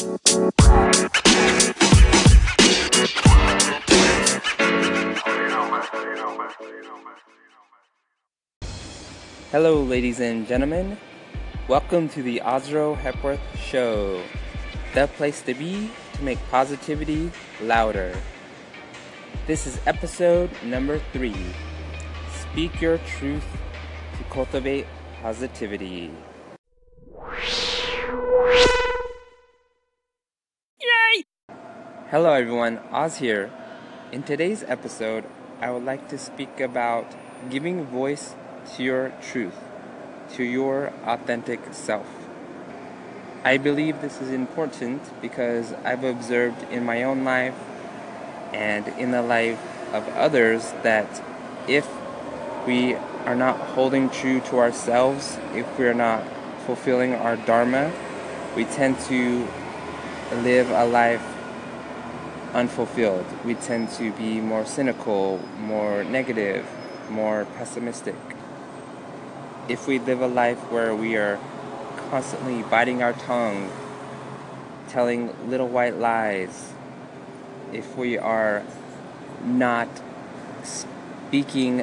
Hello, ladies and gentlemen. Welcome to the Ozro Hepworth Show, the place to be to make positivity louder. This is episode number three Speak Your Truth to Cultivate Positivity. Hello, everyone. Oz here. In today's episode, I would like to speak about giving voice to your truth, to your authentic self. I believe this is important because I've observed in my own life and in the life of others that if we are not holding true to ourselves, if we're not fulfilling our dharma, we tend to live a life unfulfilled. We tend to be more cynical, more negative, more pessimistic. If we live a life where we are constantly biting our tongue, telling little white lies, if we are not speaking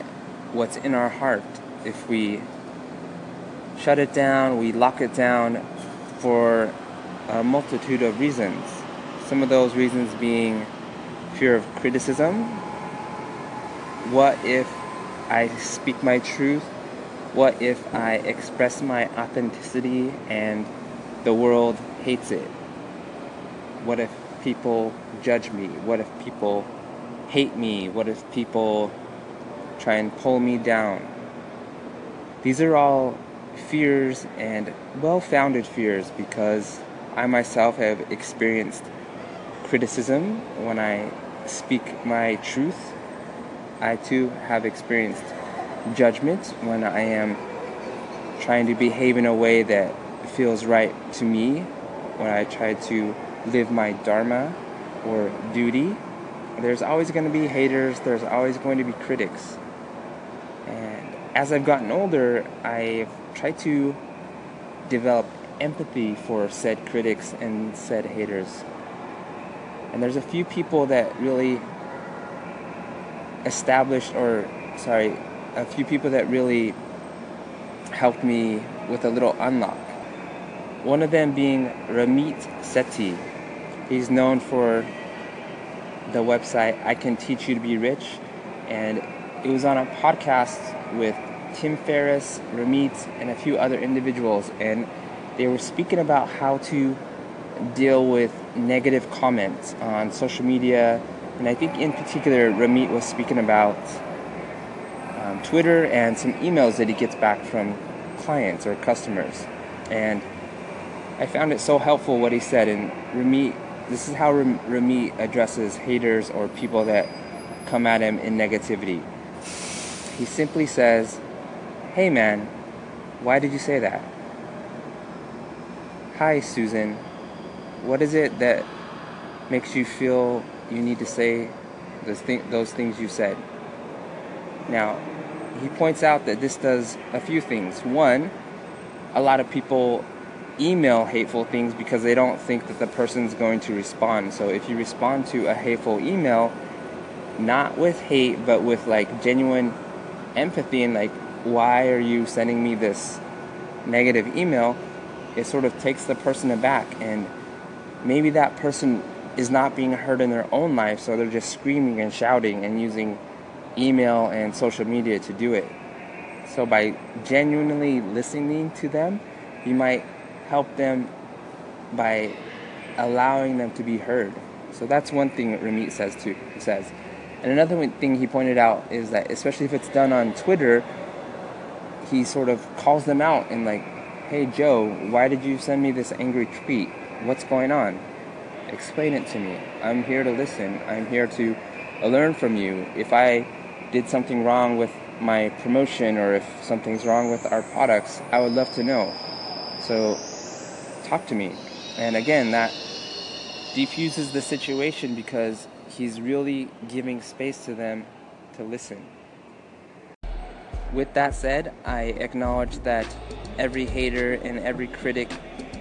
what's in our heart, if we shut it down, we lock it down for a multitude of reasons. Some of those reasons being fear of criticism. What if I speak my truth? What if I express my authenticity and the world hates it? What if people judge me? What if people hate me? What if people try and pull me down? These are all fears and well founded fears because I myself have experienced criticism when I speak my truth. I too have experienced judgment when I am trying to behave in a way that feels right to me, when I try to live my dharma or duty. There's always going to be haters, there's always going to be critics. And as I've gotten older, I've tried to develop empathy for said critics and said haters. And there's a few people that really established, or sorry, a few people that really helped me with a little unlock. One of them being Ramit Sethi. He's known for the website I Can Teach You to Be Rich, and it was on a podcast with Tim Ferriss, Ramit, and a few other individuals, and they were speaking about how to deal with negative comments on social media, and I think in particular Ramit was speaking about um, Twitter and some emails that he gets back from clients or customers, and I found it so helpful what he said. And Ramit, this is how Ramit addresses haters or people that come at him in negativity. He simply says, "Hey man, why did you say that?" Hi Susan, what is it that makes you feel you need to say those, th- those things you said? Now, he points out that this does a few things. One, a lot of people email hateful things because they don't think that the person's going to respond. So if you respond to a hateful email, not with hate, but with like genuine empathy and like, why are you sending me this negative email? It sort of takes the person aback, and maybe that person is not being heard in their own life, so they're just screaming and shouting and using email and social media to do it. So by genuinely listening to them, you might help them by allowing them to be heard. So that's one thing Ramit says too. Says, and another thing he pointed out is that especially if it's done on Twitter, he sort of calls them out and like, "Hey Joe, why did you send me this angry tweet? What's going on? Explain it to me. I'm here to listen. I'm here to learn from you. If I did something wrong with my promotion or if something's wrong with our products, I would love to know. So talk to me. And again, that defuses the situation because he's really giving space to them to listen. With that said, I acknowledge that every hater and every critic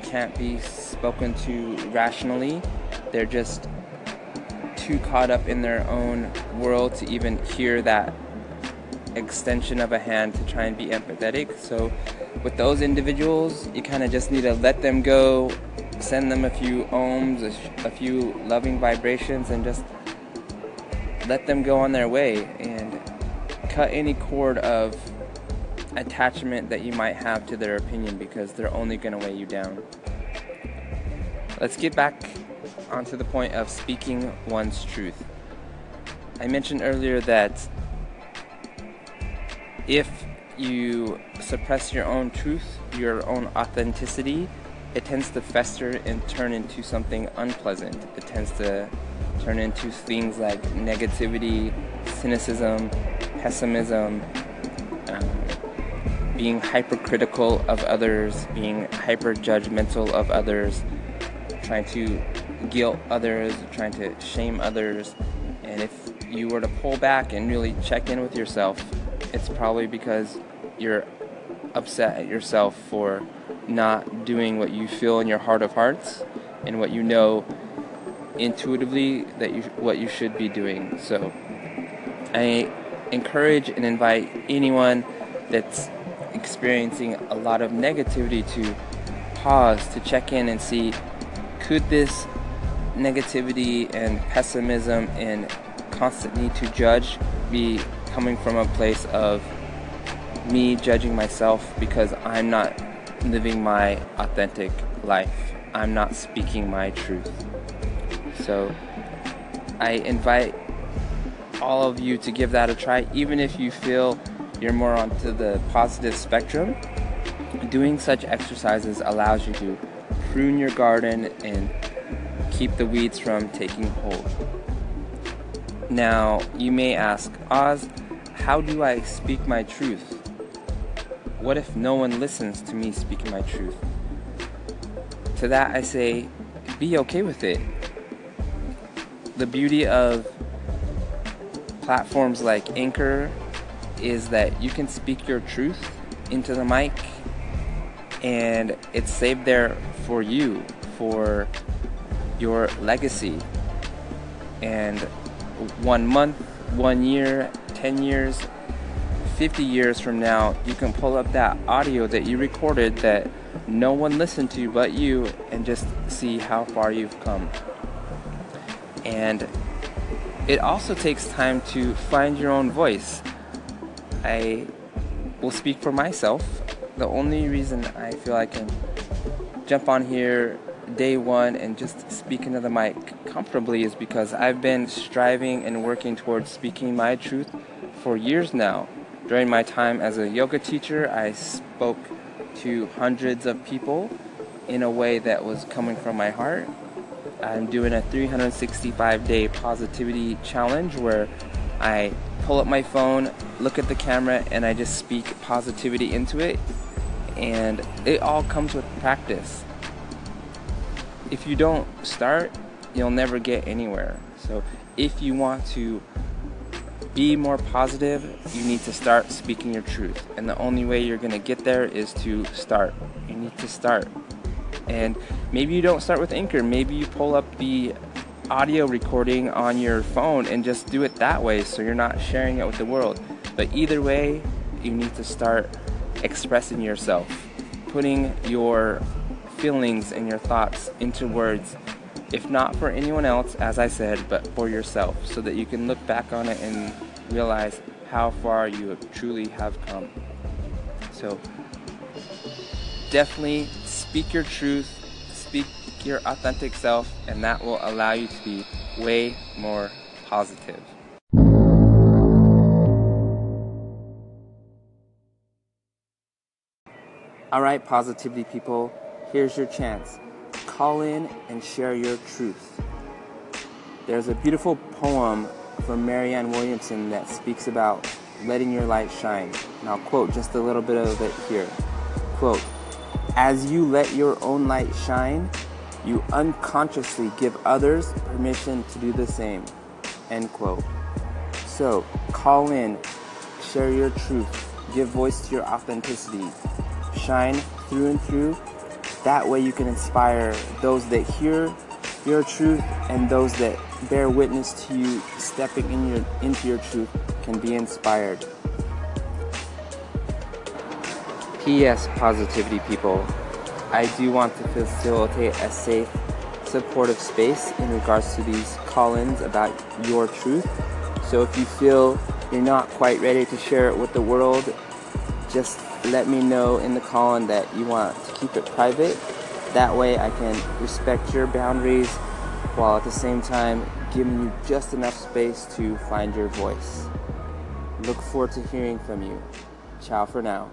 can't be spoken to rationally. They're just too caught up in their own world to even hear that extension of a hand to try and be empathetic. So, with those individuals, you kind of just need to let them go, send them a few ohms, a, a, few loving vibrations, and just let them go on their way and cut any cord of attachment that you might have to their opinion because they're only going to weigh you down. Let's get back onto the point of speaking one's truth. I mentioned earlier that if you suppress your own truth, your own authenticity, it tends to fester and turn into something unpleasant. It tends to turn into things like negativity, cynicism, pessimism, um, being hypercritical of others, being hyper judgmental of others, trying to guilt others, trying to shame others. And if you were to pull back and really check in with yourself, it's probably because you're upset at yourself for not doing what you feel in your heart of hearts and what you know intuitively that you what you should be doing. So I encourage and invite anyone that's experiencing a lot of negativity to pause to check in and see could this negativity and pessimism and constant need to judge be coming from a place of me judging myself because I'm not living my authentic life. I'm not speaking my truth. So I invite all of you to give that a try, even if you feel you're more onto the positive spectrum. Doing such exercises allows you to prune your garden and keep the weeds from taking hold. Now, you may ask, Oz, how do I speak my truth? What if no one listens to me speaking my truth? To that, I say, be okay with it. The beauty of platforms like Anchor is that you can speak your truth into the mic and it's saved there for you, for your legacy. And one month, one year, 10 years, 50 years from now, you can pull up that audio that you recorded that no one listened to but you and just see how far you've come. And it also takes time to find your own voice. I will speak for myself. The only reason I feel I can jump on here day one and just speak into the mic comfortably is because I've been striving and working towards speaking my truth for years now. During my time as a yoga teacher, I spoke to hundreds of people in a way that was coming from my heart. I'm doing a 365 day positivity challenge where I pull up my phone, look at the camera, and I just speak positivity into it. And it all comes with practice. If you don't start, you'll never get anywhere. So if you want to be more positive, you need to start speaking your truth. And the only way you're going to get there is to start. You need to start. And maybe you don't start with Anchor. Maybe you pull up the audio recording on your phone and just do it that way so you're not sharing it with the world. But either way, you need to start expressing yourself, putting your feelings and your thoughts into words if not for anyone else, as I said, but for yourself, so that you can look back on it and realize how far you truly have come. So, definitely speak your truth, speak your authentic self, and that will allow you to be way more positive. All right, positivity people, here's your chance call in and share your truth. There's a beautiful poem from Marianne Williamson that speaks about letting your light shine. And I'll quote just a little bit of it here. Quote, as you let your own light shine, you unconsciously give others permission to do the same. End quote. So call in, share your truth, give voice to your authenticity, shine through and through, That way you can inspire those that hear your truth and those that bear witness to you stepping in your, into your truth can be inspired. P.S. Positivity people, I do want to facilitate a safe, supportive space in regards to these call ins about your truth. So if you feel you're not quite ready to share it with the world, just let me know in the call in that you want to keep it private. That way I can respect your boundaries while at the same time giving you just enough space to find your voice. Look forward to hearing from you. Ciao for now.